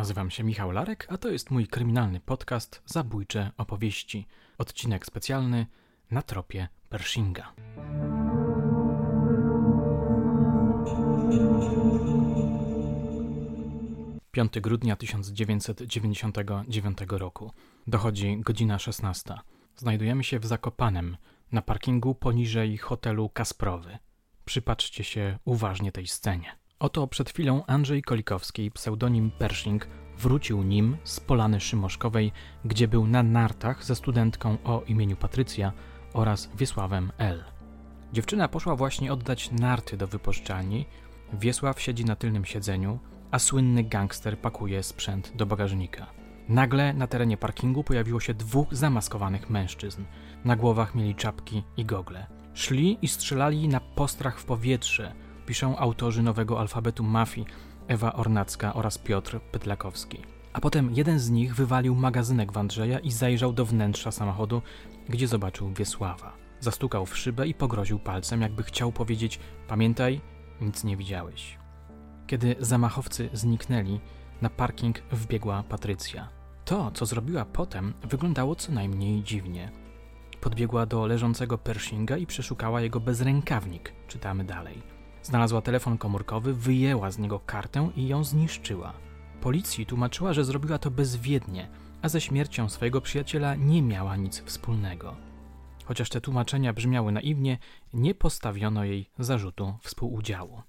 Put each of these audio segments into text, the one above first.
Nazywam się Michał Larek, a to jest mój kryminalny podcast Zabójcze opowieści. Odcinek specjalny na tropie Pershinga. 5 grudnia 1999 roku. Dochodzi godzina 16. Znajdujemy się w Zakopanem, na parkingu poniżej hotelu Kasprowy. Przypatrzcie się uważnie tej scenie. Oto przed chwilą Andrzej Kolikowski, pseudonim Pershing, wrócił nim z Polany Szymoszkowej, gdzie był na nartach ze studentką o imieniu Patrycja oraz Wiesławem L. Dziewczyna poszła właśnie oddać narty do wypożyczalni. Wiesław siedzi na tylnym siedzeniu, a słynny gangster pakuje sprzęt do bagażnika. Nagle na terenie parkingu pojawiło się dwóch zamaskowanych mężczyzn. Na głowach mieli czapki i gogle. Szli i strzelali na postrach w powietrze, piszą autorzy nowego alfabetu mafii Ewa Ornacka oraz Piotr Pytlakowski. A potem jeden z nich wywalił magazynek w Andrzeja i zajrzał do wnętrza samochodu, gdzie zobaczył Wiesława. Zastukał w szybę i pogroził palcem, jakby chciał powiedzieć: Pamiętaj, nic nie widziałeś. Kiedy zamachowcy zniknęli, na parking wbiegła Patrycja. To, co zrobiła potem, wyglądało co najmniej dziwnie. Podbiegła do leżącego Pershinga i przeszukała jego bezrękawnik, czytamy dalej. Znalazła telefon komórkowy, wyjęła z niego kartę i ją zniszczyła. Policji tłumaczyła, że zrobiła to bezwiednie, a ze śmiercią swojego przyjaciela nie miała nic wspólnego. Chociaż te tłumaczenia brzmiały naiwnie, nie postawiono jej zarzutu współudziału.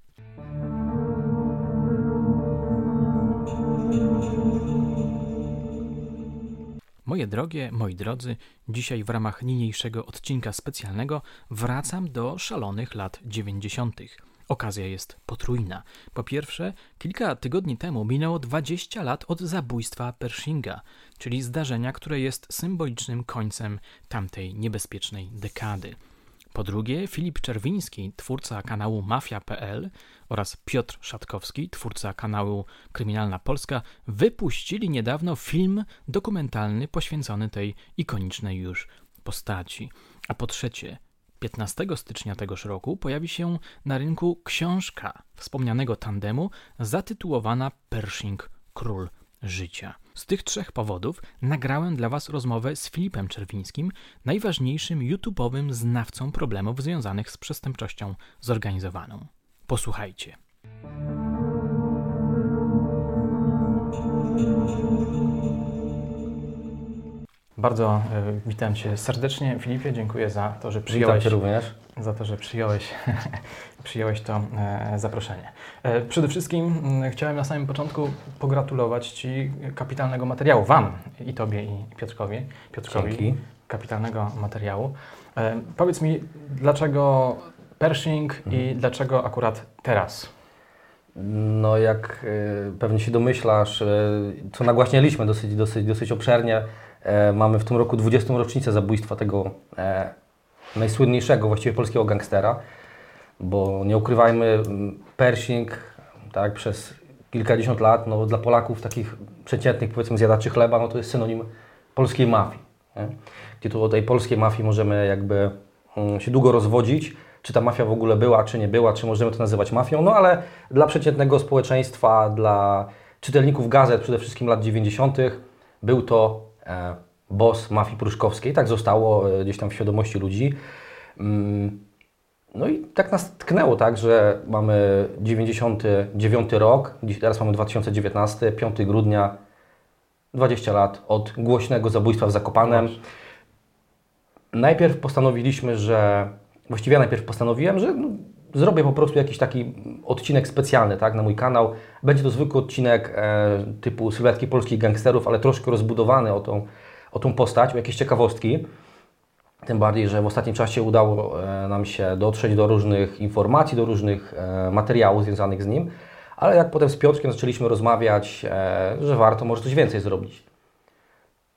Moje drogie, moi drodzy, dzisiaj w ramach niniejszego odcinka specjalnego wracam do szalonych lat 90. Okazja jest potrójna. Po pierwsze, kilka tygodni temu minęło 20 lat od zabójstwa Pershinga, czyli zdarzenia, które jest symbolicznym końcem tamtej niebezpiecznej dekady. Po drugie, Filip Czerwiński, twórca kanału Mafia.pl oraz Piotr Szatkowski, twórca kanału Kryminalna Polska, wypuścili niedawno film dokumentalny poświęcony tej ikonicznej już postaci. A po trzecie, 15 stycznia tegoż roku pojawi się na rynku książka wspomnianego tandemu zatytułowana Pershing Król Życia. Z tych trzech powodów nagrałem dla Was rozmowę z Filipem Czerwińskim, najważniejszym YouTube'owym znawcą problemów związanych z przestępczością zorganizowaną. Posłuchajcie. Bardzo y, witam Cię serdecznie, Filipie. Dziękuję za to, że przyjąłeś, również. Za to, że przyjąłeś, przyjąłeś to e, zaproszenie. E, przede wszystkim m, chciałem na samym początku pogratulować Ci kapitalnego materiału, Wam i Tobie i Piotrkowi. Piotrkowi Dzięki. Kapitalnego materiału. E, powiedz mi, dlaczego Pershing mhm. i dlaczego akurat teraz? No jak pewnie się domyślasz, co nagłaśnialiśmy dosyć, dosyć, dosyć obszernie, E, mamy w tym roku 20. rocznicę zabójstwa tego e, najsłynniejszego właściwie polskiego gangstera, bo nie ukrywajmy, Pershing tak, przez kilkadziesiąt lat no, dla Polaków takich przeciętnych powiedzmy zjadaczy chleba, no to jest synonim polskiej mafii. Nie? Gdzie tu o tej polskiej mafii możemy jakby mm, się długo rozwodzić, czy ta mafia w ogóle była, czy nie była, czy możemy to nazywać mafią, no ale dla przeciętnego społeczeństwa, dla czytelników gazet przede wszystkim lat 90. był to E, boss mafii pruszkowskiej. Tak zostało e, gdzieś tam w świadomości ludzi. Mm, no i tak nas tknęło, tak, że mamy 99 rok, teraz mamy 2019, 5 grudnia, 20 lat od głośnego zabójstwa w Zakopanem. Najpierw postanowiliśmy, że, właściwie ja najpierw postanowiłem, że no, zrobię po prostu jakiś taki odcinek specjalny tak, na mój kanał. Będzie to zwykły odcinek e, typu sylwetki polskich gangsterów, ale troszkę rozbudowany o tą, o tą postać, o jakieś ciekawostki. Tym bardziej, że w ostatnim czasie udało e, nam się dotrzeć do różnych informacji, do różnych e, materiałów związanych z nim. Ale jak potem z Piotrkiem zaczęliśmy rozmawiać, e, że warto może coś więcej zrobić.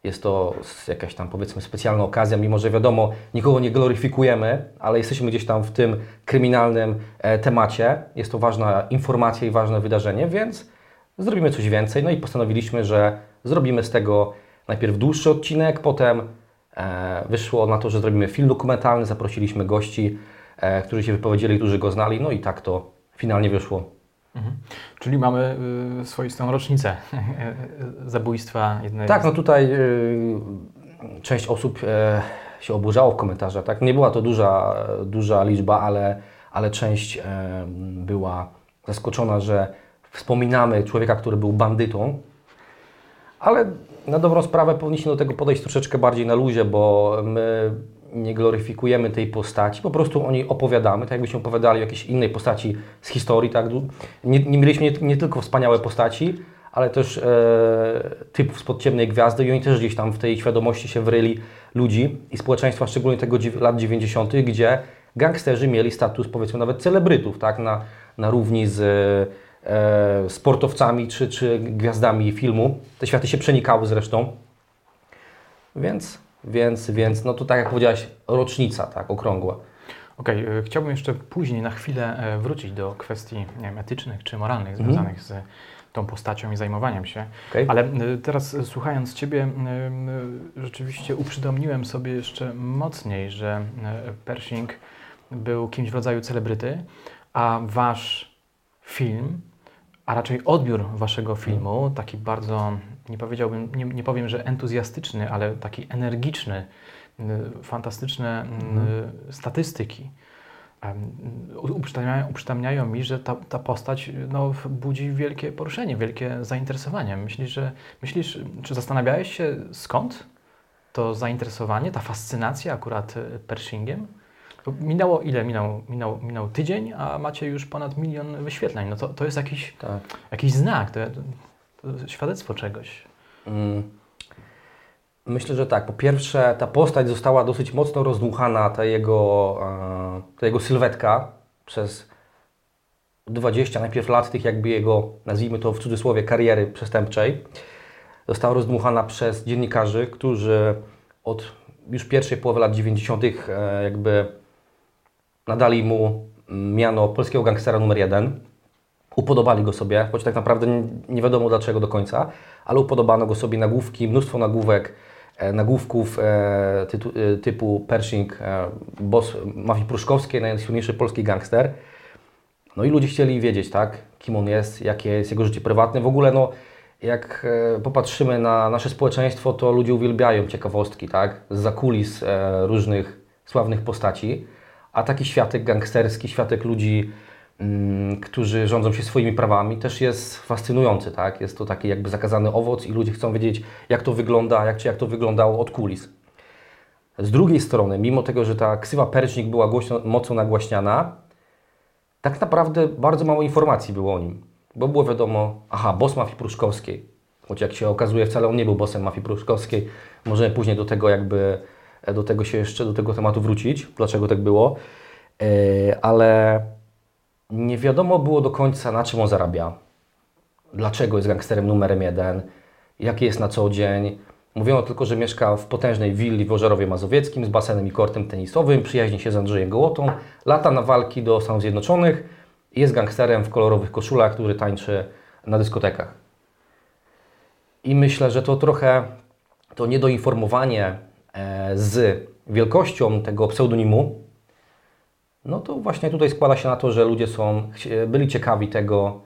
Jest to jakaś tam powiedzmy specjalna okazja, mimo że wiadomo, nikogo nie gloryfikujemy, ale jesteśmy gdzieś tam w tym kryminalnym e, temacie. Jest to ważna informacja i ważne wydarzenie, więc zrobimy coś więcej. No i postanowiliśmy, że zrobimy z tego najpierw dłuższy odcinek, potem e, wyszło na to, że zrobimy film dokumentalny, zaprosiliśmy gości, e, którzy się wypowiedzieli, którzy go znali, no i tak to finalnie wyszło. Mhm. Czyli mamy y, swoistą rocznicę zabójstwa jednej Tak, no tutaj y, część osób y, się oburzało w komentarzach. Tak? Nie była to duża, duża liczba, ale, ale część y, była zaskoczona, że wspominamy człowieka, który był bandytą, ale na dobrą sprawę powinniśmy do tego podejść troszeczkę bardziej na luzie, bo my nie gloryfikujemy tej postaci, po prostu o niej opowiadamy, tak jakbyśmy opowiadali o jakiejś innej postaci z historii. Tak? Nie, nie mieliśmy nie, nie, tylko wspaniałe postaci, ale też e, typów spod ciemnej gwiazdy i oni też gdzieś tam w tej świadomości się wryli ludzi i społeczeństwa, szczególnie tego lat 90., gdzie gangsterzy mieli status powiedzmy nawet celebrytów, tak? na, na równi z e, sportowcami czy, czy gwiazdami filmu. Te światy się przenikały zresztą. Więc więc, więc no to tak jak powiedziałaś, rocznica, tak, okrągła. Okej, okay, chciałbym jeszcze później na chwilę e, wrócić do kwestii wiem, etycznych czy moralnych mhm. związanych z tą postacią i zajmowaniem się. Okay. Ale e, teraz e, słuchając Ciebie, rzeczywiście uprzytomniłem sobie jeszcze mocniej, że Pershing był kimś w rodzaju celebryty, a Wasz film, a raczej odbiór Waszego filmu, taki bardzo nie powiedziałbym, nie, nie powiem, że entuzjastyczny, ale taki energiczny, fantastyczne mhm. statystyki uprzytamniają, uprzytamniają mi, że ta, ta postać no, budzi wielkie poruszenie, wielkie zainteresowanie. Myślisz, że, myślisz, czy zastanawiałeś się skąd to zainteresowanie, ta fascynacja akurat e, Pershingiem? Minęło ile? Minął, minął, minął tydzień, a macie już ponad milion wyświetleń. No to, to jest jakiś, tak. jakiś znak. To, świadectwo czegoś. Mm. Myślę, że tak. Po pierwsze, ta postać została dosyć mocno rozdmuchana, ta jego, e, ta jego sylwetka przez 20 najpierw lat tych jakby jego, nazwijmy to w cudzysłowie, kariery przestępczej. Została rozdmuchana przez dziennikarzy, którzy od już pierwszej połowy lat 90. E, jakby nadali mu miano polskiego gangstera numer jeden upodobali go sobie, choć tak naprawdę nie wiadomo dlaczego do końca, ale upodobano go sobie nagłówki, mnóstwo nagłówek, e, nagłówków e, tytu, e, typu Pershing, boss mafii pruszkowskiej, najsłynniejszy polski gangster. No i ludzie chcieli wiedzieć, tak, kim on jest, jakie jest jego życie prywatne. W ogóle, no, jak popatrzymy na nasze społeczeństwo, to ludzie uwielbiają ciekawostki, tak, z zakulis różnych sławnych postaci, a taki światek gangsterski, światek ludzi którzy rządzą się swoimi prawami, też jest fascynujący, tak? Jest to taki jakby zakazany owoc i ludzie chcą wiedzieć, jak to wygląda, jak, czy jak to wyglądało od kulis. Z drugiej strony, mimo tego, że ta ksywa Percznik była głośno, mocno nagłaśniana, tak naprawdę bardzo mało informacji było o nim. Bo było wiadomo, aha, boss mafii pruszkowskiej. Choć jak się okazuje, wcale on nie był bossem mafii pruszkowskiej. Możemy później do tego jakby, do tego się jeszcze, do tego tematu wrócić, dlaczego tak było. Yy, ale nie wiadomo było do końca, na czym on zarabia, dlaczego jest gangsterem numerem jeden, jaki jest na co dzień. Mówiono tylko, że mieszka w potężnej willi w Ożarowie Mazowieckim z basenem i kortem tenisowym, przyjaźni się z Andrzejem Gołotą, lata na walki do Stanów Zjednoczonych. I jest gangsterem w kolorowych koszulach, który tańczy na dyskotekach. I myślę, że to trochę to niedoinformowanie e, z wielkością tego pseudonimu no to właśnie tutaj składa się na to, że ludzie są, byli ciekawi tego,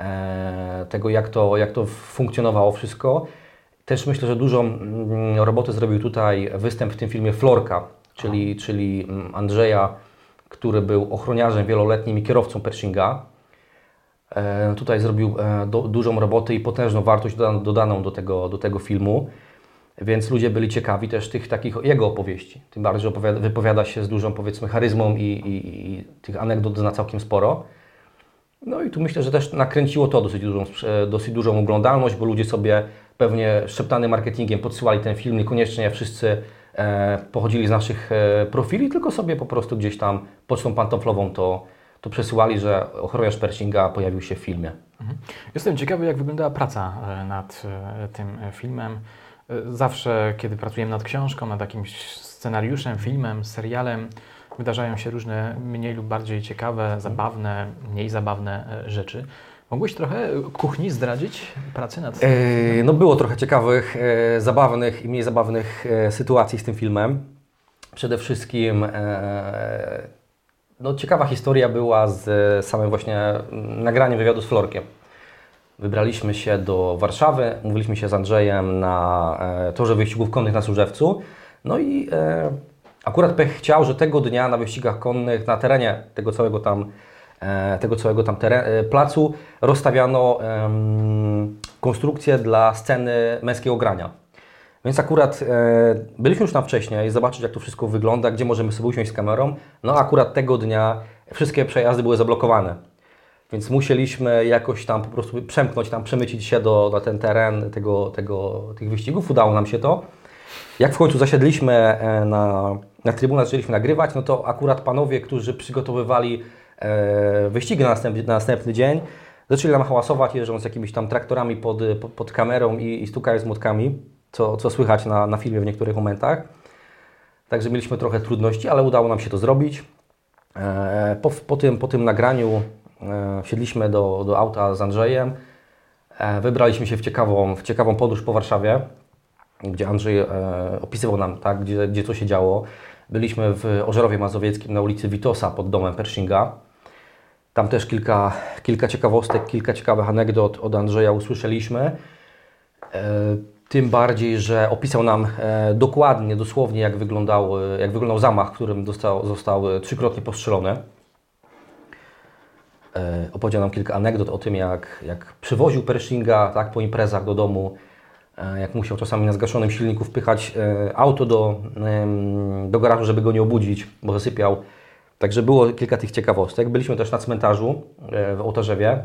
e, tego jak, to, jak to funkcjonowało wszystko. Też myślę, że dużą mm, roboty zrobił tutaj występ w tym filmie Florka, czyli, czyli mm, Andrzeja, który był ochroniarzem wieloletnim i kierowcą Pershinga. E, tutaj zrobił e, do, dużą robotę i potężną wartość dodaną, dodaną do, tego, do tego filmu. Więc ludzie byli ciekawi też tych takich jego opowieści. Tym bardziej, że opowiada, wypowiada się z dużą powiedzmy charyzmą i, i, i tych anegdot zna całkiem sporo. No i tu myślę, że też nakręciło to dosyć dużą, dosyć dużą oglądalność, bo ludzie sobie pewnie szeptany marketingiem podsyłali ten film, niekoniecznie wszyscy e, pochodzili z naszych e, profili, tylko sobie po prostu gdzieś tam pocztą pantoflową to, to przesyłali, że ochroniarz Pershinga pojawił się w filmie. Mhm. Jestem ciekawy, jak wyglądała praca e, nad e, tym filmem. Zawsze, kiedy pracujemy nad książką, nad jakimś scenariuszem, filmem, serialem, wydarzają się różne mniej lub bardziej ciekawe, zabawne, mniej zabawne e, rzeczy. Mogłeś trochę kuchni zdradzić pracy nad tym? E, no było trochę ciekawych, e, zabawnych i mniej zabawnych sytuacji z tym filmem. Przede wszystkim no, ciekawa historia była z samym właśnie nagraniem wywiadu z Florkiem. Wybraliśmy się do Warszawy, mówiliśmy się z Andrzejem na e, torze wyścigów konnych na Służewcu. No i e, akurat pech chciał, że tego dnia na wyścigach konnych na terenie tego całego tam, e, tego całego tam teren, e, placu rozstawiano konstrukcję dla sceny męskiego grania. Więc akurat e, byliśmy już tam wcześniej, zobaczyć jak to wszystko wygląda, gdzie możemy sobie usiąść z kamerą. No akurat tego dnia wszystkie przejazdy były zablokowane. Więc musieliśmy jakoś tam po prostu przemknąć, tam przemycić się do, na ten teren tego, tego, tych wyścigów. Udało nam się to. Jak w końcu zasiedliśmy e, na, na trybunę, zaczęliśmy nagrywać, no to akurat panowie, którzy przygotowywali e, na następny, na następny dzień, zaczęli nam hałasować, jeżdżąc jakimiś tam traktorami pod, pod, kamerą i, i stukając młotkami, co, co słychać na, na filmie w niektórych momentach. Także mieliśmy trochę trudności, ale udało nam się to zrobić. E, po, po, tym, po tym nagraniu wsiedliśmy do, do auta z Andrzejem. E, wybraliśmy się w ciekawą, w ciekawą podróż po Warszawie, gdzie Andrzej e, opisywał nam, tak, gdzie, gdzie co się działo. Byliśmy w Ożerowie Mazowieckim na ulicy Witosa pod domem Pershinga. Tam też kilka, kilka ciekawostek, kilka ciekawych anegdot od Andrzeja usłyszeliśmy. Tym bardziej, że opisał nam dokładnie, dosłownie jak wyglądał, jak wyglądał zamach, którym został, został trzykrotnie postrzelony. E, opowiedział nam kilka anegdot o tym, jak, jak przywoził Pershinga tak, po imprezach do domu, e, jak musiał czasami na zgaszonym silniku wpychać e, auto do, do garażu, żeby go nie obudzić, bo zasypiał. Także było kilka tych ciekawostek. Byliśmy też na cmentarzu w Ołtarzewie,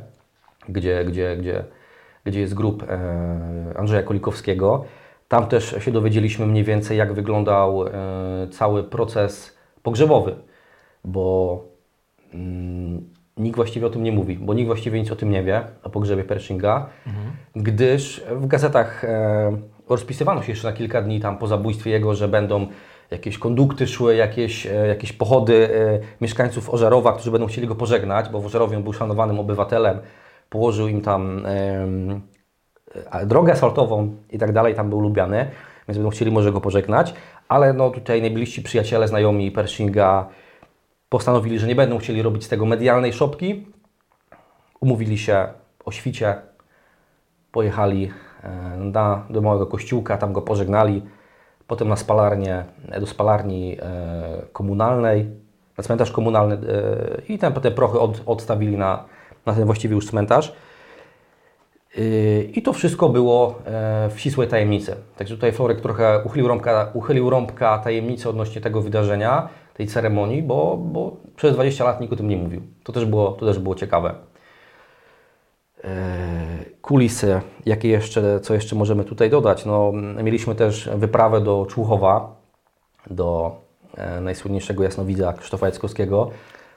gdzie, gdzie, gdzie, gdzie jest grób Andrzeja Kolikowskiego. Tam też się dowiedzieliśmy mniej więcej, jak wyglądał cały proces pogrzebowy, bo mm, nikt właściwie o tym nie mówi, bo nikt właściwie nic o tym nie wie, o pogrzebie Pershinga, mhm. gdyż w gazetach e, rozpisywano się jeszcze na kilka dni tam po zabójstwie jego, że będą jakieś kondukty szły, jakieś, e, jakieś pochody e, mieszkańców Ożarowa, którzy będą chcieli go pożegnać, bo w Ożarowie był szanowanym obywatelem, położył im tam e, drogę asfaltową i tak dalej, tam był lubiany, więc będą chcieli może go pożegnać, ale no tutaj najbliżsi przyjaciele, znajomi Pershinga postanowili, że nie będą chcieli robić z tego medialnej szopki. Umówili się o świcie, pojechali e, na, do małego kościółka, tam go pożegnali. Potem na spalarnię, do spalarni e, komunalnej, na cmentarz komunalny e, i tam te prochy od, odstawili na, na ten właściwie już cmentarz. I to wszystko było w ścisłej tajemnicy. Także tutaj Florek trochę uchylił rąbka, uchylił rąbka tajemnicy odnośnie tego wydarzenia tej ceremonii, bo, bo przez 20 lat nikt o tym nie mówił. To też było, to też było ciekawe. E, kulisy, jakie jeszcze, co jeszcze możemy tutaj dodać? No, mieliśmy też wyprawę do Człuchowa, do e, najsłynniejszego jasnowidza Krzysztofa Jackowskiego,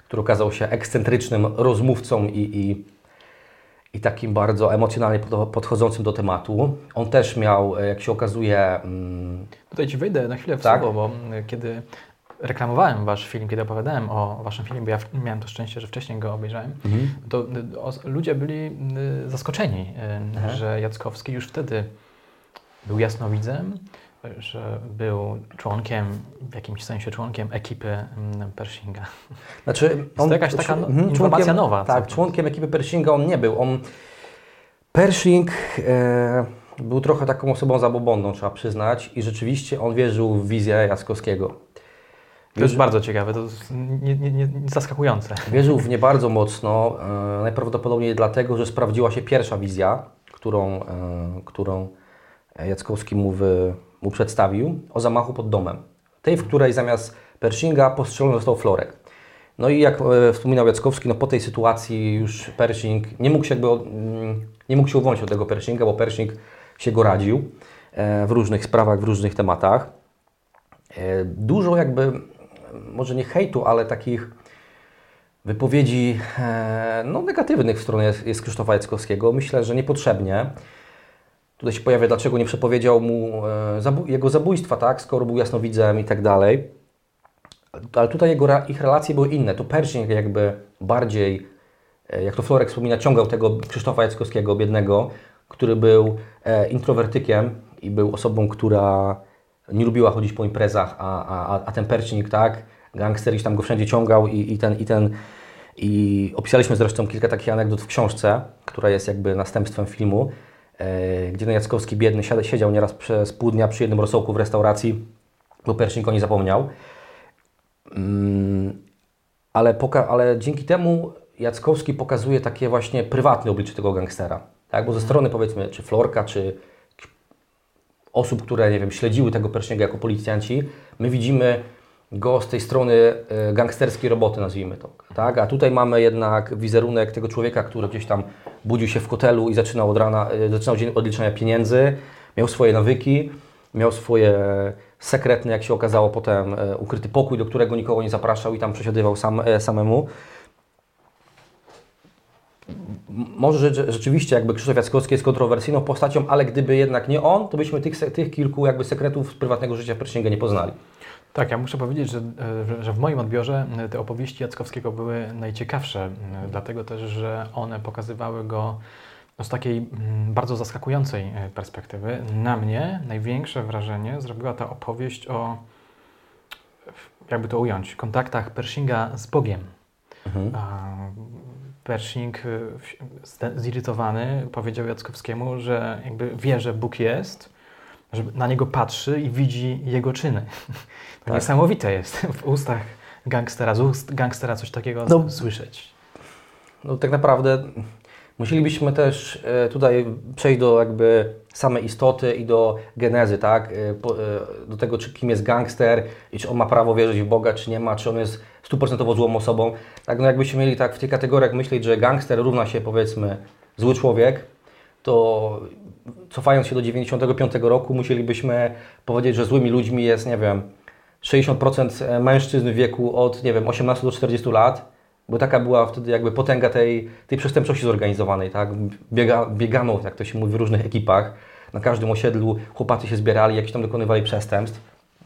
który okazał się ekscentrycznym rozmówcą i, i, i takim bardzo emocjonalnie podchodzącym do tematu. On też miał, e, jak się okazuje... Mm, tutaj Ci wejdę na chwilę w tak? słowo, bo kiedy reklamowałem Wasz film, kiedy opowiadałem o Waszym filmie, bo ja miałem to szczęście, że wcześniej go obejrzałem, mhm. to y, o, ludzie byli y, zaskoczeni, y, że Jackowski już wtedy był jasnowidzem, że był członkiem, w jakimś sensie członkiem ekipy mm, Pershinga. Znaczy, on, to jakaś taka mhm, informacja członkiem, nowa. Tak, członkiem ekipy Pershinga on nie był. On, Pershing e, był trochę taką osobą zabobonną, trzeba przyznać, i rzeczywiście on wierzył w wizję Jackowskiego. To jest bardzo ciekawe, to jest nie, nie, nie, zaskakujące. Wierzył w nie bardzo mocno, e, najprawdopodobniej dlatego, że sprawdziła się pierwsza wizja, którą, e, którą Jackowski mu, wy, mu przedstawił, o zamachu pod domem. Tej, w której zamiast Pershinga postrzelony został Florek. No i jak e, wspominał Jackowski, no po tej sytuacji już Pershing nie mógł się, jakby, mm, nie mógł się uwolnić od tego Pershinga, bo Pershing się go radził e, w różnych sprawach, w różnych tematach. E, dużo jakby może nie hejtu, ale takich wypowiedzi e, no, negatywnych w stronę jest Krzysztofa Jackowskiego. Myślę, że niepotrzebnie. Tutaj się pojawia, dlaczego nie przepowiedział mu e, jego zabójstwa, tak, skoro był jasnowidzem i tak dalej. Ale tutaj jego, ich relacje były inne. To Pershing jakby bardziej, e, jak to Florek wspomina, ciągał tego Krzysztofa Jackowskiego, biednego, który był introwertykiem i był osobą, która nie lubiła chodzić po imprezach, a, a, a ten Pershing, tak, gangster tam go wszędzie ciągał i, i ten, i ten i opisaliśmy zresztą kilka takich anegdot w książce, która jest jakby następstwem filmu, e, gdzie ten Jackowski biedny siedział nieraz przez pół dnia przy jednym rosołku w restauracji, bo Pershing o nie zapomniał. Mm, ale, poka- ale dzięki temu Jackowski pokazuje takie właśnie prywatne oblicze tego gangstera. Tak? Bo ze strony powiedzmy, czy Florka, czy osób, które nie wiem, śledziły tego Pershinga jako policjanci, my widzimy go z tej strony e, gangsterskiej roboty, nazwijmy to. Tak? A tutaj mamy jednak wizerunek tego człowieka, który gdzieś tam budził się w hotelu i zaczynał od rana, e, zaczynał dzień od liczenia pieniędzy, miał swoje nawyki, miał swoje sekretny, jak się okazało potem, e, ukryty pokój, do którego nikogo nie zapraszał i tam przesiadywał sam, samemu. Może rzeczywiście jakby Krzysztof Jackowski jest kontrowersyjną postacią, ale gdyby jednak nie on, to byśmy tych, tych kilku jakby sekretów z prywatnego życia Pershinga nie poznali. Tak, ja muszę powiedzieć, że, e, że w moim odbiorze e, te opowieści Jackowskiego były najciekawsze, e, dlatego też, że one pokazywały go no, z takiej mm, bardzo zaskakującej perspektywy. Na mnie największe wrażenie zrobiła ta opowieść o, jakby to ująć, kontaktach Pershinga z Bogiem. Mhm. Pershing zirytowany powiedział Jackowskiemu, że jakby wie, że Bóg jest, że na niego patrzy i widzi jego czyny. To tak. niesamowite jest w ustach gangstera, z ust gangstera coś takiego no, słyszeć. No tak naprawdę musielibyśmy też e, tutaj przejść do jakby samej istoty i do genezy, tak? E, e, do tego, czy kim jest gangster i czy on ma prawo wierzyć w Boga, czy nie ma, czy on jest stuprocentowo złą osobą. Tak, no jakbyśmy mieli tak w tych kategoriach myśleć, że gangster równa się powiedzmy zły człowiek, to cofając się do 95 roku, musielibyśmy powiedzieć, że złymi ludźmi jest, nie wiem, 60% mężczyzn w wieku od, nie wiem, 18 do 40 lat, bo taka była wtedy jakby potęga tej, tej przestępczości zorganizowanej, tak? Biega, biegano, jak to się mówi, w różnych ekipach. Na każdym osiedlu chłopacy się zbierali, jakieś tam dokonywali przestępstw.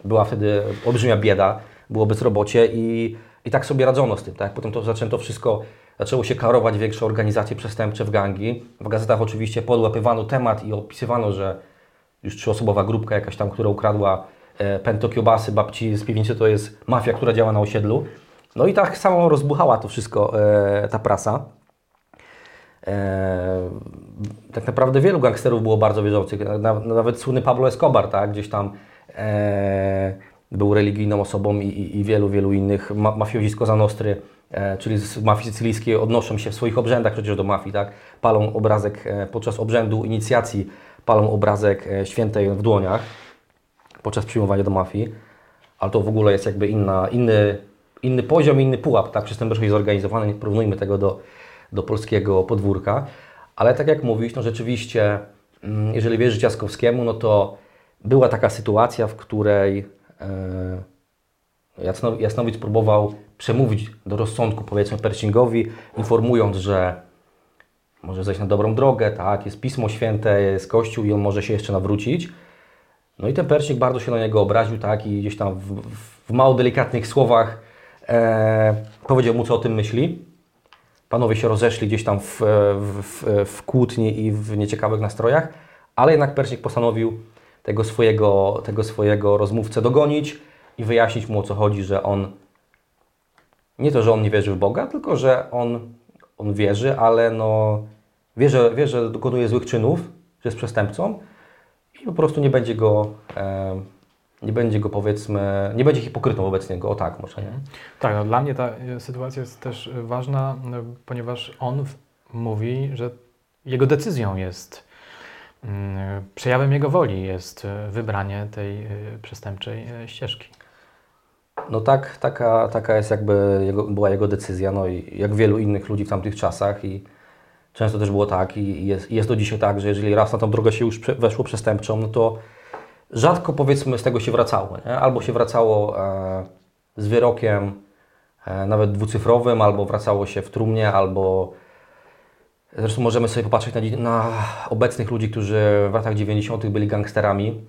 Była wtedy olbrzymia bieda, było bezrobocie i, i tak sobie radzono z tym, tak? Potem to zaczęto wszystko zaczęło się klarować większe organizacje przestępcze w gangi. W gazetach oczywiście podłapywano temat i opisywano, że już trzyosobowa grupka jakaś tam, która ukradła e, pęto kiełbasy babci z piwnicy, to jest mafia, która działa na osiedlu. No i tak samo rozbuchała to wszystko e, ta prasa. E, tak naprawdę wielu gangsterów było bardzo wierzących. Nawet słynny Pablo Escobar, tak, gdzieś tam e, był religijną osobą i, i, i wielu, wielu innych. Ma, mafiozi z Cosa Nostry E, czyli z mafii sycylijskiej odnoszą się w swoich obrzędach przecież do mafii, tak? Palą obrazek e, podczas obrzędu inicjacji, palą obrazek e, świętej w dłoniach podczas przyjmowania do mafii, ale to w ogóle jest jakby inna, inny, inny poziom, inny pułap, tak? Przestępczość jest zorganizowana, nie porównujmy tego do, do polskiego podwórka, ale tak jak mówisz, no rzeczywiście, mm, jeżeli wierzyć Jaskowskiemu, no to była taka sytuacja, w której Jasnowicz próbował przemówić do rozsądku, powiedzmy, Pershingowi, informując, że może zejść na dobrą drogę, tak, jest Pismo Święte, jest Kościół i on może się jeszcze nawrócić. No i ten Pershing bardzo się na niego obraził, tak, i gdzieś tam w, w mało delikatnych słowach e, powiedział mu, co o tym myśli. Panowie się rozeszli gdzieś tam w, w, w kłótni i w nieciekawych nastrojach, ale jednak Pershing postanowił tego swojego, tego swojego rozmówcę dogonić i wyjaśnić mu o co chodzi, że on nie to, że on nie wierzy w Boga, tylko że on, on wierzy, ale no, wie, że, wie, że dokonuje złych czynów, że jest przestępcą i po prostu nie będzie go, e, nie będzie go powiedzmy, nie będzie hipokrytą wobec niego, o tak może, nie? Tak, no, dla mnie ta sytuacja jest też ważna, no, ponieważ on mówi, że jego decyzją jest mm, przejawem jego woli jest wybranie tej przestępczej ścieżki. No tak, taka, taka jest jakby jego, była jego decyzja, no i jak wielu innych ludzi w tamtych czasach i często też było tak i jest, jest do dzisiaj tak, że jeżeli raz na tą drogę się już weszło przestępczą, no to rzadko powiedzmy z tego się wracało, nie? albo się wracało e, z wyrokiem e, nawet dwucyfrowym, albo wracało się w trumnie, albo zresztą możemy sobie popatrzeć na, na obecnych ludzi, którzy w latach 90. byli gangsterami.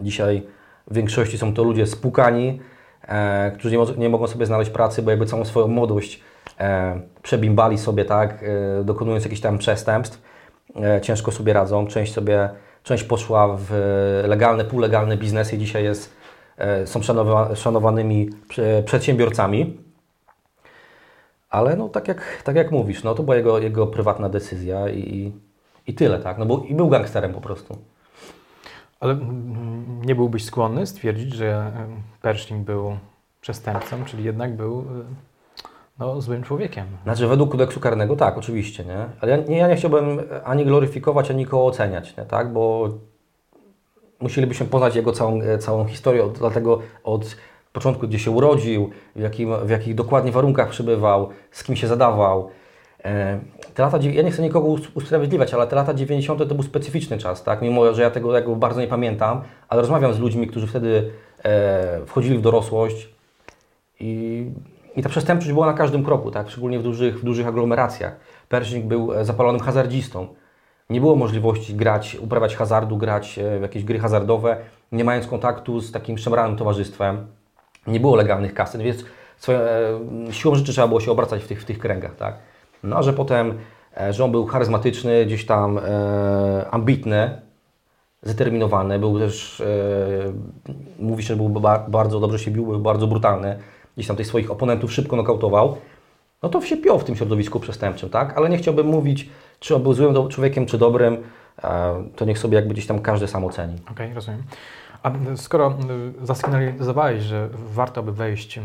Dzisiaj w większości są to ludzie spukani, e, którzy nie, nie, mogą sobie znaleźć pracy, bo jakby całą swoją młodość e, przebimbali sobie, tak, e, dokonując jakichś tam przestępstw. E, ciężko sobie radzą, część sobie, część poszła w legalne, półlegalne biznesy i dzisiaj jest e, są szanowa, szanowanymi prze, przedsiębiorcami. Ale no tak jak, tak jak mówisz, no to była jego, jego prywatna decyzja i, i tyle, tak? No bo i był gangsterem po prostu. Ale nie byłbyś skłonny stwierdzić, że e, Pershing był przestępcą, czyli jednak był e, no, złym człowiekiem. Znaczy według kodeksu karnego tak, oczywiście, nie? Ale ja nie, ja nie chciałbym ani gloryfikować, ani koło oceniać, nie? tak? Bo musielibyśmy poznać jego całą, e, całą historię, od, dlatego od początku, gdzie się urodził, w, jakim, w jakich dokładnie warunkach przebywał, z kim się zadawał. E, te lata, ja nie chcę nikogo usprawiedliwiać, ale te lata 90. to był specyficzny czas, tak? Mimo, że ja tego jakby bardzo nie pamiętam, ale rozmawiam z ludźmi, którzy wtedy e, wchodzili w dorosłość i, i ta przestępczość była na każdym kroku, tak? Szczególnie w dużych, w dużych aglomeracjach. Pershing był e, zapalonym hazardzistą. Nie było możliwości grać, uprawiać hazardu, grać e, w jakieś gry hazardowe, nie mając kontaktu z takim szemranym towarzystwem. Nie było legalnych kasyn, więc swoją, e, siłą rzeczy trzeba było się obracać w tych, w tych kręgach, tak? No a że potem, że on był charyzmatyczny, gdzieś tam e, ambitny, zdeterminowany, był też, e, mówi się, że był ba bardzo dobrze się bił, był bardzo brutalny, gdzieś tam tych swoich oponentów szybko nokautował, no to się piął w tym środowisku przestępczym, tak? Ale nie chciałbym mówić, czy był złym człowiekiem, czy dobrym, e, to niech sobie jakby gdzieś tam każdy sam oceni. Okej, okay, rozumiem. A skoro zasygnalizowałeś, że warto by wejść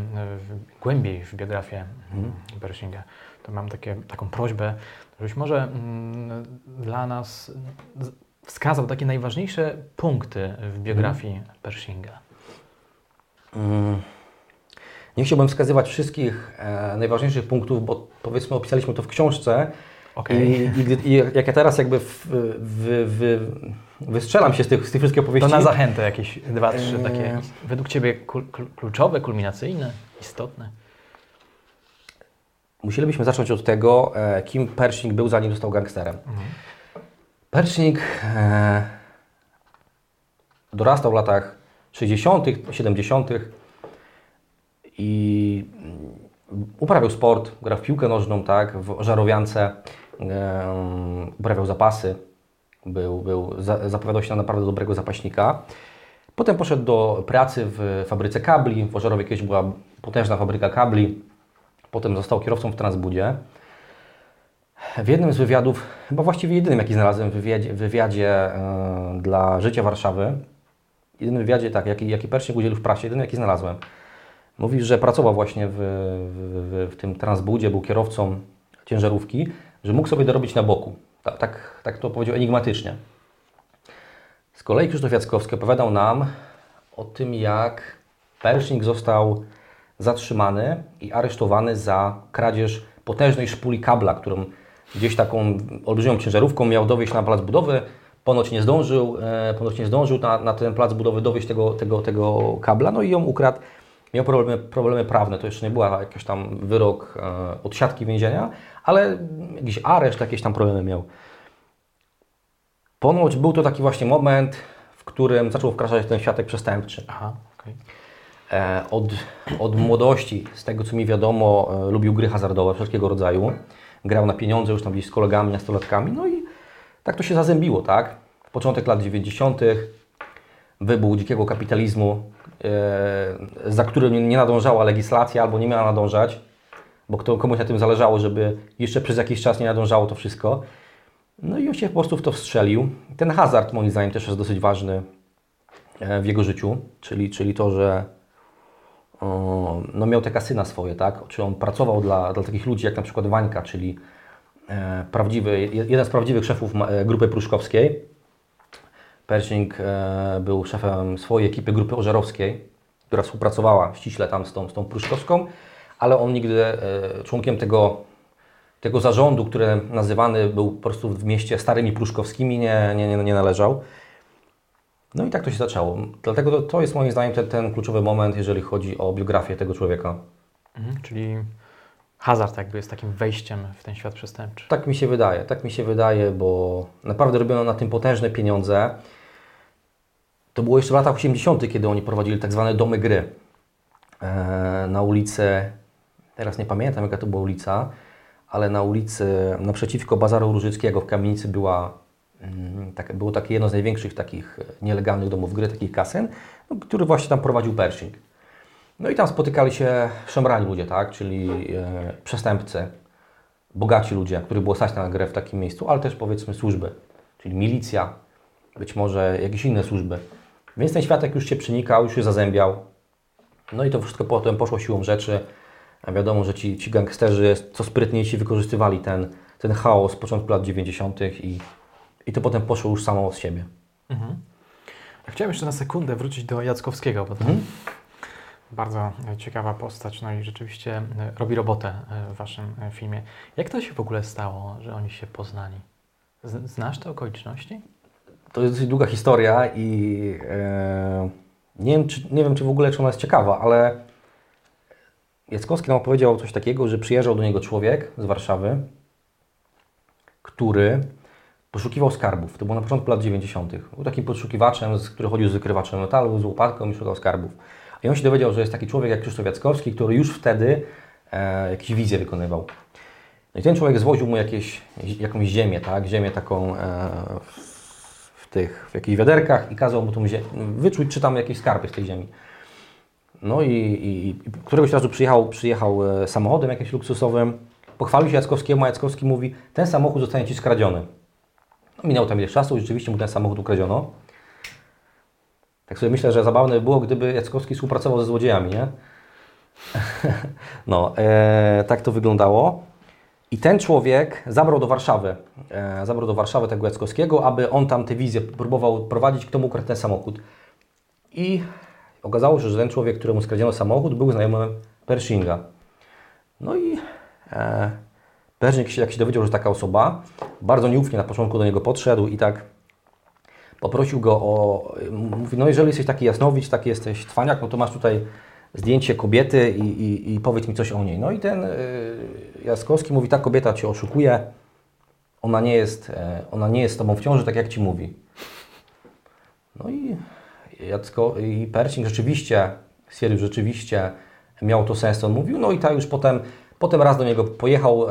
głębiej w biografię hmm. Pershinga, to mam takie, taką prośbę, żebyś może mm, dla nas wskazał takie najważniejsze punkty w biografii mm. Pershinga. Mm. Nie chciałbym wskazywać wszystkich e, najważniejszych punktów, bo powiedzmy opisaliśmy to w książce. Okay. I, i, I, jak ja teraz jakby w, w, w, wystrzelam się z tych, z tych wszystkich opowieści. To na zachętę jakieś dwa, trzy takie e... według Ciebie kluczowe, kulminacyjne, istotne. Musielibyśmy zacząć od tego, e, kim Pershing był, zanim został gangsterem. Mhm. Pershing e, dorastał w latach 60., 70. i mm, uprawiał sport, grał w piłkę nożną, tak, w żarowiance, uprawiał zapasy, był, był, zapowiadał się na naprawdę dobrego zapaśnika. Potem poszedł do pracy w fabryce kabli, w Ożarowie kiedyś była potężna fabryka kabli, Potem został kierowcą w Transbudzie. W jednym z wywiadów, chyba właściwie jedynym, jaki znalazłem w wywiadzie, wywiadzie yy, dla Życia Warszawy, jedynym wywiadzie, tak, jaki, jaki Pershing udzielił w prasie, jedynym, jaki znalazłem, mówi, że pracował właśnie w, w, w, tym Transbudzie, był kierowcą ciężarówki, że mógł sobie dorobić na boku. Tak, tak, tak to powiedział enigmatycznie. Z kolei Krzysztof Jackowski opowiadał nam o tym, jak Pershing został zatrzymany i aresztowany za kradzież potężnej szpuli kabla, którą gdzieś taką olbrzymią ciężarówką miał dowieść na plac budowy. Ponoć nie zdążył, e, ponoć nie zdążył na, na ten plac budowy dowieść tego, tego, tego kabla, no i ją ukradł. Miał problemy, problemy prawne, to jeszcze nie była jakiś tam wyrok e, od siatki więzienia, ale jakiś areszt, jakieś tam problemy miał. Ponoć był to taki właśnie moment, w którym zaczął wkraczać ten światek przestępczy. Aha, okay. E, od, od młodości, z tego co mi wiadomo, e, lubił gry hazardowe wszelkiego rodzaju. Grał na pieniądze już tam gdzieś z kolegami, nastolatkami. No i tak to się zazębiło, tak? Początek lat 90., wybuch dzikiego kapitalizmu, e, za którym nie nadążała legislacja albo nie miała nadążać, bo kto, komuś na tym zależało, żeby jeszcze przez jakiś czas nie nadążało to wszystko. No i on się po prostu w to wstrzelił. Ten hazard moim zdaniem też jest dosyć ważny w jego życiu, czyli, czyli to, że no miał te kasyna swoje, tak? Czy on pracował dla, dla takich ludzi jak na przykład Wańka, czyli e, prawdziwy, jeden z prawdziwych szefów e, grupy pruszkowskiej. Pershing e, był szefem swojej ekipy grupy ożerowskiej, która współpracowała ściśle tam z tą, z tą pruszkowską, ale on nigdy członkiem tego, tego zarządu, który nazywany był po prostu w mieście starymi pruszkowskimi, nie, nie, nie, nie należał. No i tak to się zaczęło. Dlatego to, to jest moim zdaniem ten, ten, kluczowy moment, jeżeli chodzi o biografię tego człowieka. Mhm, czyli hazard jakby jest takim wejściem w ten świat przestępczy. Tak mi się wydaje, tak mi się wydaje, bo naprawdę robiono na tym potężne pieniądze. To było jeszcze w latach 80., kiedy oni prowadzili tak zwane domy gry. Eee, na ulicy, teraz nie pamiętam jaka to była ulica, ale na ulicy naprzeciwko Bazaru Różyckiego w kamienicy była mm, tak, było takie jedno z największych takich nielegalnych domów gry, takich kasyn, no, który właśnie tam prowadził Pershing. No i tam spotykali się szemrani ludzie, tak, czyli e, przestępcy, bogaci ludzie, których było stać na grę w takim miejscu, ale też powiedzmy służby, czyli milicja, być może jakieś inne służby. Więc ten światek już się przenikał, już się zazębiał. No i to wszystko potem poszło siłą rzeczy. A wiadomo, że ci, ci gangsterzy co sprytniejsi wykorzystywali ten, ten chaos z początku lat 90. I, i to potem poszło już samo z siebie. Mhm. chciałem jeszcze na sekundę wrócić do Jackowskiego, bo to mhm. bardzo ciekawa postać, no i rzeczywiście e, robi robotę e, w Waszym e, filmie. Jak to się w ogóle stało, że oni się poznali? Znasz te okoliczności? To jest dosyć długa historia i e, nie, wiem, czy, nie wiem, czy w ogóle czy ona jest ciekawa, ale Jackowski nam opowiedział coś takiego, że przyjeżdżał do niego człowiek z Warszawy, który poszukiwał skarbów. To było na początku lat 90. Był takim poszukiwaczem, który chodził z wykrywaczem metalu, z łopatką i szukał skarbów. I on się dowiedział, że jest taki człowiek jak Krzysztof Jackowski, który już wtedy e, jakieś wizje wykonywał. No i ten człowiek zwoził mu jakieś, jakąś ziemię, tak? Ziemię taką e, tych, w jakichś wiaderkach i kazał mu tą ziemię, wyczuć, czy tam jakieś skarby z tej ziemi. No i, i, i któregoś razu przyjechał, przyjechał e, samochodem jakimś luksusowym, pochwalił się Jackowskiemu, a Jackowski mówi, ten samochód zostanie Ci skradziony. No, minęło tam ileś czasu i rzeczywiście mu ten samochód ukradziono. Tak sobie myślę, że zabawne by było, gdyby Jackowski współpracował ze złodziejami, nie? no, e, tak to wyglądało. I ten człowiek zabrał do Warszawy, e, zabrał do Warszawy tego Jackowskiego, aby on tam tę wizję próbował prowadzić, kto mu ukradł ten samochód. I okazało się, że ten człowiek, któremu skradziono samochód, był znajomym Pershinga. No i e, Pershing, jak się dowiedział, że taka osoba, bardzo nieufnie na początku do niego podszedł i tak poprosił go o, mówi, no jeżeli jesteś taki jasnowicz, taki jesteś twaniak, no to masz tutaj zdjęcie kobiety i, i, i powiedz mi coś o niej. No i ten y, Jaskowski mówi, ta kobieta Cię oszukuje, ona nie jest, e, ona nie jest z Tobą w ciąży, tak jak Ci mówi. No i, Jacko, i Pershing rzeczywiście że rzeczywiście miał to sens, on mówił. No i tak już potem, potem raz do niego pojechał e,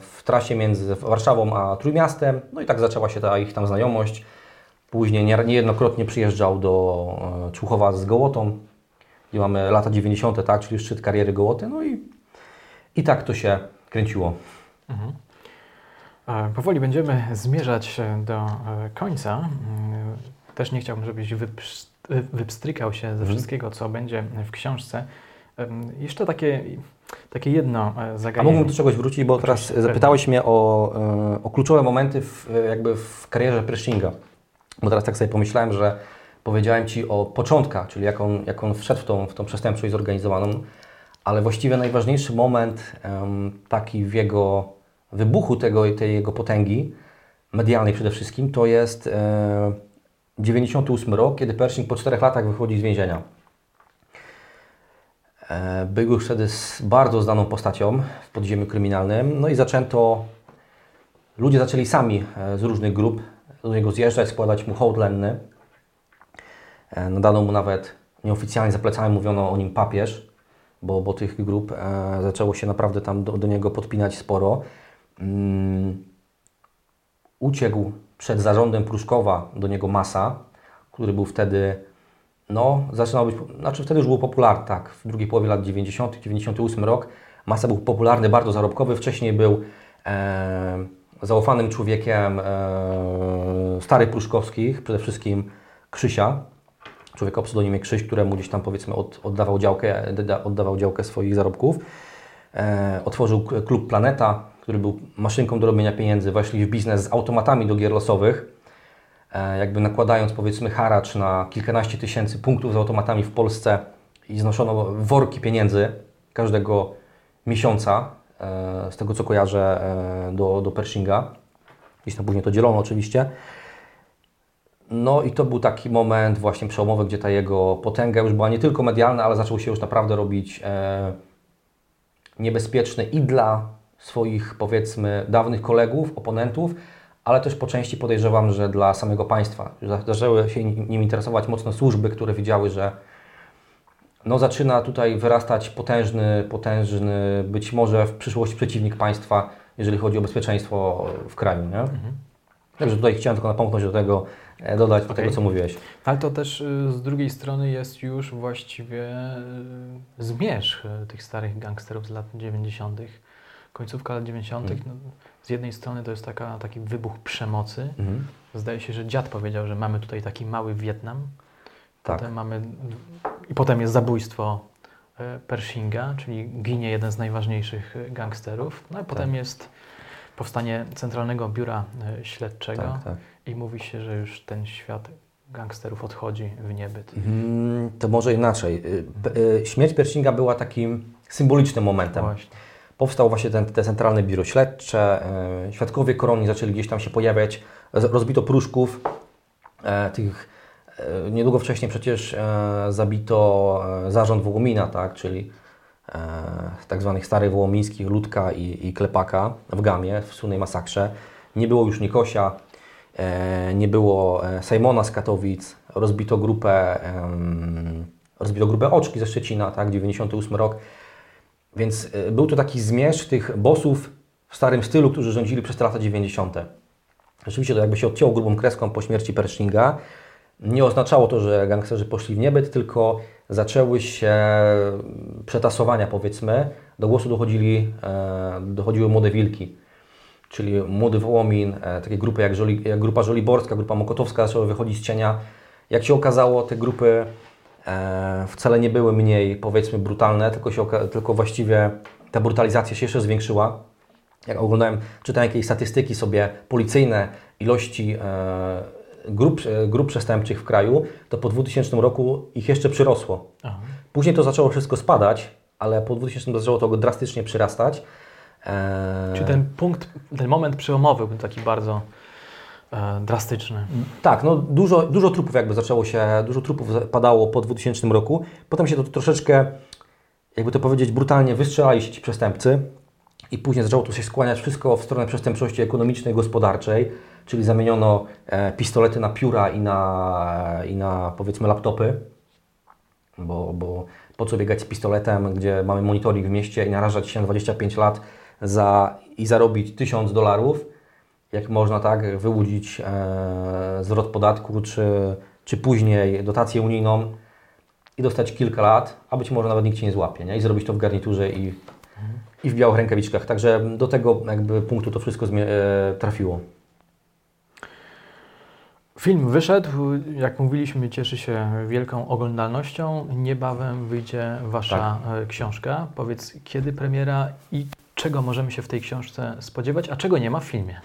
w trasie między Warszawą a Trójmiastem. No i tak zaczęła się ta ich tam znajomość. Później niejednokrotnie przyjeżdżał do e, Człuchowa z Gołotą, gdzie mamy lata 90., tak, czyli szczyt kariery Gołoty. No i, i tak to się kręciło. Mhm. Powoli będziemy zmierzać do e, końca. Mm, też nie chciałbym, żebyś wypstrykał się ze mhm. wszystkiego, co będzie w książce. Jeszcze takie, takie jedno e, zagadnienie. A mógłbym do czegoś wrócić, bo teraz zapytałeś mnie o, e, o kluczowe momenty w, jakby w karierze Pershinga. Bo teraz tak sobie pomyślałem, że powiedziałem Ci o początkach, czyli jak on, jak on wszedł w tą, w tą przestępczość zorganizowaną, ale właściwie najważniejszy moment taki w jego wybuchu tego, tej jego potęgi, medialnej przede wszystkim, to jest e, 98 rok, kiedy Pershing po czterech latach wychodzi z więzienia. E, był już wtedy bardzo znaną postacią w podziemiu kryminalnym, no i zaczęto, ludzie zaczęli sami e, z różnych grup do niego zjeżdżać, składać mu hołd lenny. E, nadano mu nawet nieoficjalnie za plecami mówiono o nim papież, bo, bo tych grup e, zaczęło się naprawdę tam do, do niego podpinać sporo. Mm, uciekł przed zarządem Pruszkowa do niego Masa, który był wtedy, no, zaczynał być, znaczy wtedy już był popularny, tak, w drugiej połowie lat 90., 98 rok. Masa był popularny, bardzo zarobkowy, wcześniej był e, zaufanym człowiekiem e, starych Pruszkowskich, przede wszystkim Krzysia, człowieka o pseudonimie Krzyś, któremu gdzieś tam powiedzmy od, oddawał, działkę, oddawał działkę swoich zarobków. E, otworzył klub Planeta, który był maszynką do robienia pieniędzy. Weszli w biznes z automatami do gier losowych, e, jakby nakładając powiedzmy haracz na kilkanaście tysięcy punktów z automatami w Polsce i znoszono worki pieniędzy każdego miesiąca, e, z tego co kojarzę, e, do, do Pershinga. Gdzieś tam później to dzielono oczywiście. No i to był taki moment właśnie przełomowy, gdzie ta jego potęga już była nie tylko medialna, ale zaczął się już naprawdę robić e, niebezpieczny i dla swoich powiedzmy dawnych kolegów, oponentów, ale też po części podejrzewam, że dla samego państwa. Zaczęły się nim interesować mocno służby, które widziały, że no zaczyna tutaj wyrastać potężny, potężny, być może w przyszłości przeciwnik państwa, jeżeli chodzi o bezpieczeństwo w kraju. Nie? Mhm. Także tutaj chciałem tylko napomknąć do tego, dodać do Okej. tego, co mówiłeś. Ale to też y, z drugiej strony jest już właściwie y, zmierzch y, tych starych gangsterów z lat 90., końcówka lat 90. Mhm. No, z jednej strony to jest taka, taki wybuch przemocy. Mhm. Zdaje się, że dziad powiedział, że mamy tutaj taki mały Wietnam. Tak. Potem mamy, I potem jest zabójstwo e, Pershinga, czyli ginie jeden z najważniejszych e, gangsterów. No i potem jest powstanie Centralnego Biura e, Śledczego Tak, tak. i mówi się, że już ten świat gangsterów odchodzi w niebyt. Mm, To może inaczej. Y, y, Śmierć Pershinga była takim symbolicznym momentem. Właśnie. Powstał właśnie ten, te centralne biuro śledcze, e, świadkowie koronni zaczęli gdzieś tam się pojawiać, rozbito pruszków, e, tych, niedługo wcześniej przecież zabito zarząd Wołomina, tak, czyli tak zwanych starych wołomińskich, Ludka i, i Klepaka w Gamie, w słynnej masakrze. Nie było już Nikosia, e, nie było e, Simona z Katowic, rozbito grupę, rozbito grupę Oczki ze Szczecina, tak, 98 rok. Więc był to taki zmierzch tych bossów w starym stylu, którzy rządzili przez te lata 90. Rzeczywiście to jakby się odcięło grubą kreską po śmierci Pershinga. Nie oznaczało to, że gangsterzy poszli w niebyt, tylko zaczęły się przetasowania powiedzmy. Do głosu dochodzili, e, dochodziły młode wilki, czyli młody Wołomin, e, takie grupy jak, Żoli, jak grupa Żoliborska, grupa Mokotowska zaczęły wychodzić z cienia. Jak się okazało, te grupy e, wcale nie były mniej, powiedzmy, brutalne, tylko, się, tylko właściwie ta brutalizacja się jeszcze zwiększyła. Jak oglądałem, czytałem jakieś statystyki sobie policyjne ilości grup, e, grup przestępczych w kraju, to po 2000 roku ich jeszcze przyrosło. Aha. Później to zaczęło wszystko spadać, ale po 2000 zaczęło to drastycznie przyrastać. E, Czy ten punkt, ten moment przełomowy był taki bardzo e, drastyczny? Tak, no dużo, dużo trupów jakby zaczęło się, dużo trupów padało po 2000 roku. Potem się to troszeczkę, jakby to powiedzieć, brutalnie wystrzelali się ci przestępcy i później zaczęło to się skłaniać wszystko w stronę przestępczości ekonomicznej, gospodarczej, czyli zamieniono e, pistolety na pióra i na, i na powiedzmy laptopy, bo, bo po co biegać z pistoletem, gdzie mamy monitoring w mieście i narażać się na 25 lat za, i zarobić 1000 dolarów, jak można tak wyłudzić e, zwrot podatku, czy, czy później dotację unijną i dostać kilka lat, a być może nawet nikt Cię nie złapie, nie? i zrobić to w garniturze i, i w białych rękawiczkach. Także do tego jakby punktu to wszystko e, trafiło. Film wyszedł, jak mówiliśmy, cieszy się wielką oglądalnością. Niebawem wyjdzie Wasza e, książka. Powiedz, kiedy premiera i czego możemy się w tej książce spodziewać, a czego nie ma w filmie?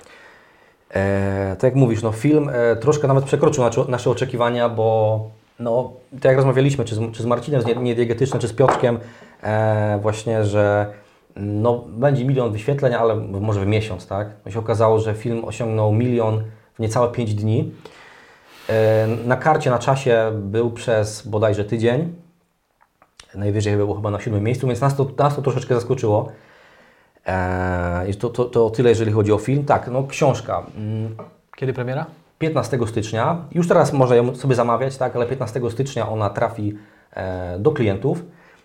E, tak jak mówisz, no film e, troszkę nawet przekroczył nasze, oczekiwania, bo no, tak jak rozmawialiśmy, czy z, czy z Marcinem z Nie- Niediegetycznym, czy z Piotrkiem, e, właśnie, że no, będzie milion wyświetleń, ale może w miesiąc, tak? No się okazało, że film osiągnął milion w niecałe 5 dni. E, na karcie, na czasie był przez bodajże tydzień. Najwyżej był chyba na siódmym miejscu, więc nas to, nas to troszeczkę zaskoczyło. Eee, to, to, to tyle, jeżeli chodzi o film. Tak, no książka. Mm, Kiedy premiera? 15 stycznia. Już teraz można ją sobie zamawiać, tak, ale 15 stycznia ona trafi e, do klientów,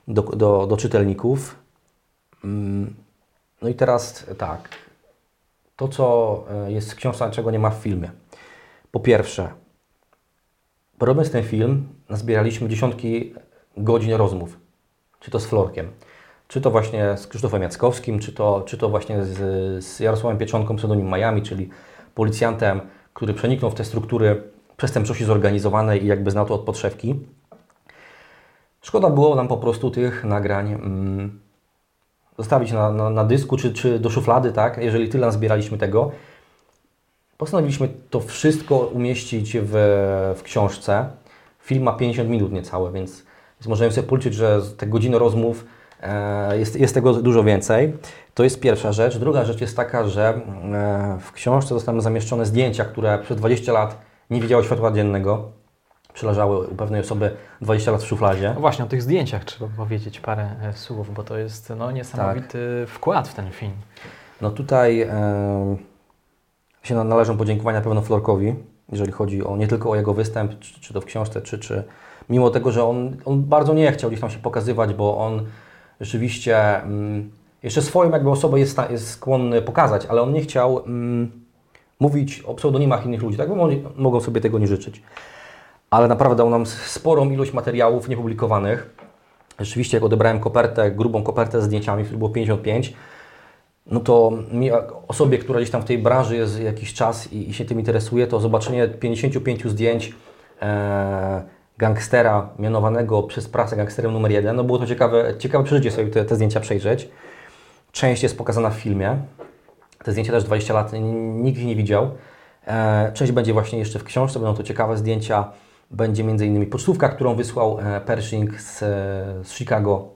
do, do, do czytelników. No i teraz tak. To, co e, jest w książce, czego nie ma w filmie. Po pierwsze, robiąc ten film, nazbieraliśmy dziesiątki godzin rozmów. Czy to z Florkiem, czy to właśnie z Krzysztofem Jackowskim, czy to, czy to właśnie z, z Jarosławem Pieczonką, pseudonim Miami, czyli policjantem, który przeniknął w te struktury przestępczości zorganizowanej i jakby znał to od podszewki. Szkoda było nam po prostu tych nagrań mm, zostawić na, na, na dysku czy, czy do szuflady, tak? Jeżeli tyle nazbieraliśmy tego. Postanowiliśmy to wszystko umieścić w, w książce. Film ma 50 minut niecałe, więc, więc możemy sobie policzyć, że z te godziny rozmów e, jest, jest tego dużo więcej. To jest pierwsza rzecz. Druga rzecz jest taka, że e, w książce zostały zamieszczone zdjęcia, które przez 20 lat nie widziały światła dziennego. Przeleżały u pewnej osoby 20 lat w szufladzie. No właśnie, o tych zdjęciach trzeba powiedzieć parę e, słów, bo to jest no, niesamowity wkład w ten film. No tutaj e, się na- należą podziękowania pewno Florkowi, jeżeli chodzi o nie tylko o jego występ, czy, czy to w książce, czy, czy mimo tego, że on, on bardzo nie chciał gdzieś tam się pokazywać, bo on rzeczywiście mm, jeszcze swoją jakby osobę jest, jest skłonny pokazać, ale on nie chciał mm, mówić o pseudonimach innych ludzi, tak? Bo mogą sobie tego nie życzyć. Ale naprawdę dał nam sporą ilość materiałów niepublikowanych. Rzeczywiście, jak odebrałem kopertę, grubą kopertę z zdjęciami, których było 55, no to mi, osobie, która gdzieś tam w tej branży jest jakiś czas i, i się tym interesuje, to zobaczenie 55 zdjęć e, gangstera mianowanego przez prasę gangsterem numer jeden, no było to ciekawe, ciekawe przeżycie sobie te, te zdjęcia przejrzeć. Część jest pokazana w filmie. Te zdjęcia też 20 lat nikt ich nie widział. E, część będzie właśnie jeszcze w książce, będą to ciekawe zdjęcia. Będzie m.in. pocztówka, którą wysłał e, Pershing z, z Chicago,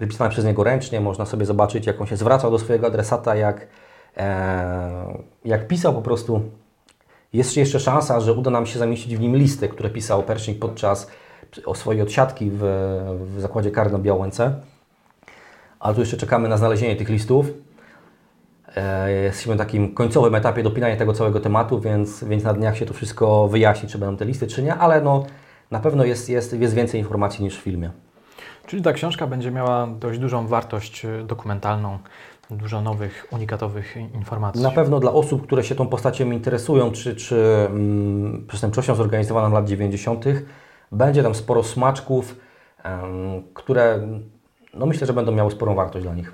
wypisana przez niego ręcznie. Można sobie zobaczyć, jak on się zwracał do swojego adresata, jak, e, jak pisał po prostu. Jest jeszcze szansa, że uda nam się zamieścić w nim listy, które pisał Pershing podczas swojej odsiadki w, w zakładzie karnym Białęce. Ale tu jeszcze czekamy na znalezienie tych listów. E, jesteśmy na takim końcowym etapie dopinania tego całego tematu, więc, więc na dniach się to wszystko wyjaśni, czy będą te listy, czy nie, ale no, na pewno jest, jest, jest więcej informacji niż w filmie. Czyli ta książka będzie miała dość dużą wartość e, dokumentalną, dużo nowych, unikatowych informacji. Na pewno dla osób, które się tą postacią interesują, czy, czy mm, przestępczością zorganizowaną lat 90., będzie tam sporo smaczków, um, które no myślę, że będą miały sporą wartość dla nich.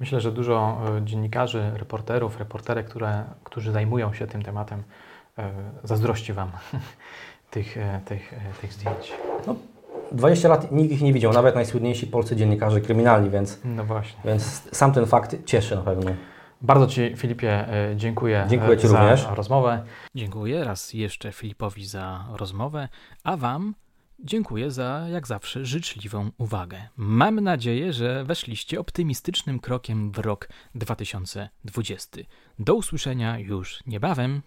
Myślę, że dużo e, dziennikarzy, reporterów, reporterek, które, którzy zajmują się tym tematem, e, zazdrości Wam tych, tych, tych zdjęć. No, 20 lat nikt ich nie widział, nawet najsłynniejsi polscy dziennikarze kryminalni, więc, no właśnie. więc sam ten fakt cieszy na pewno. Bardzo Ci, Filipie, dziękuję, dziękuję Ci za również. rozmowę. Dziękuję raz jeszcze Filipowi za rozmowę, a Wam Dziękuję za, jak zawsze, życzliwą uwagę. Mam nadzieję, że weszliście optymistycznym krokiem w rok 2020. Do usłyszenia już niebawem.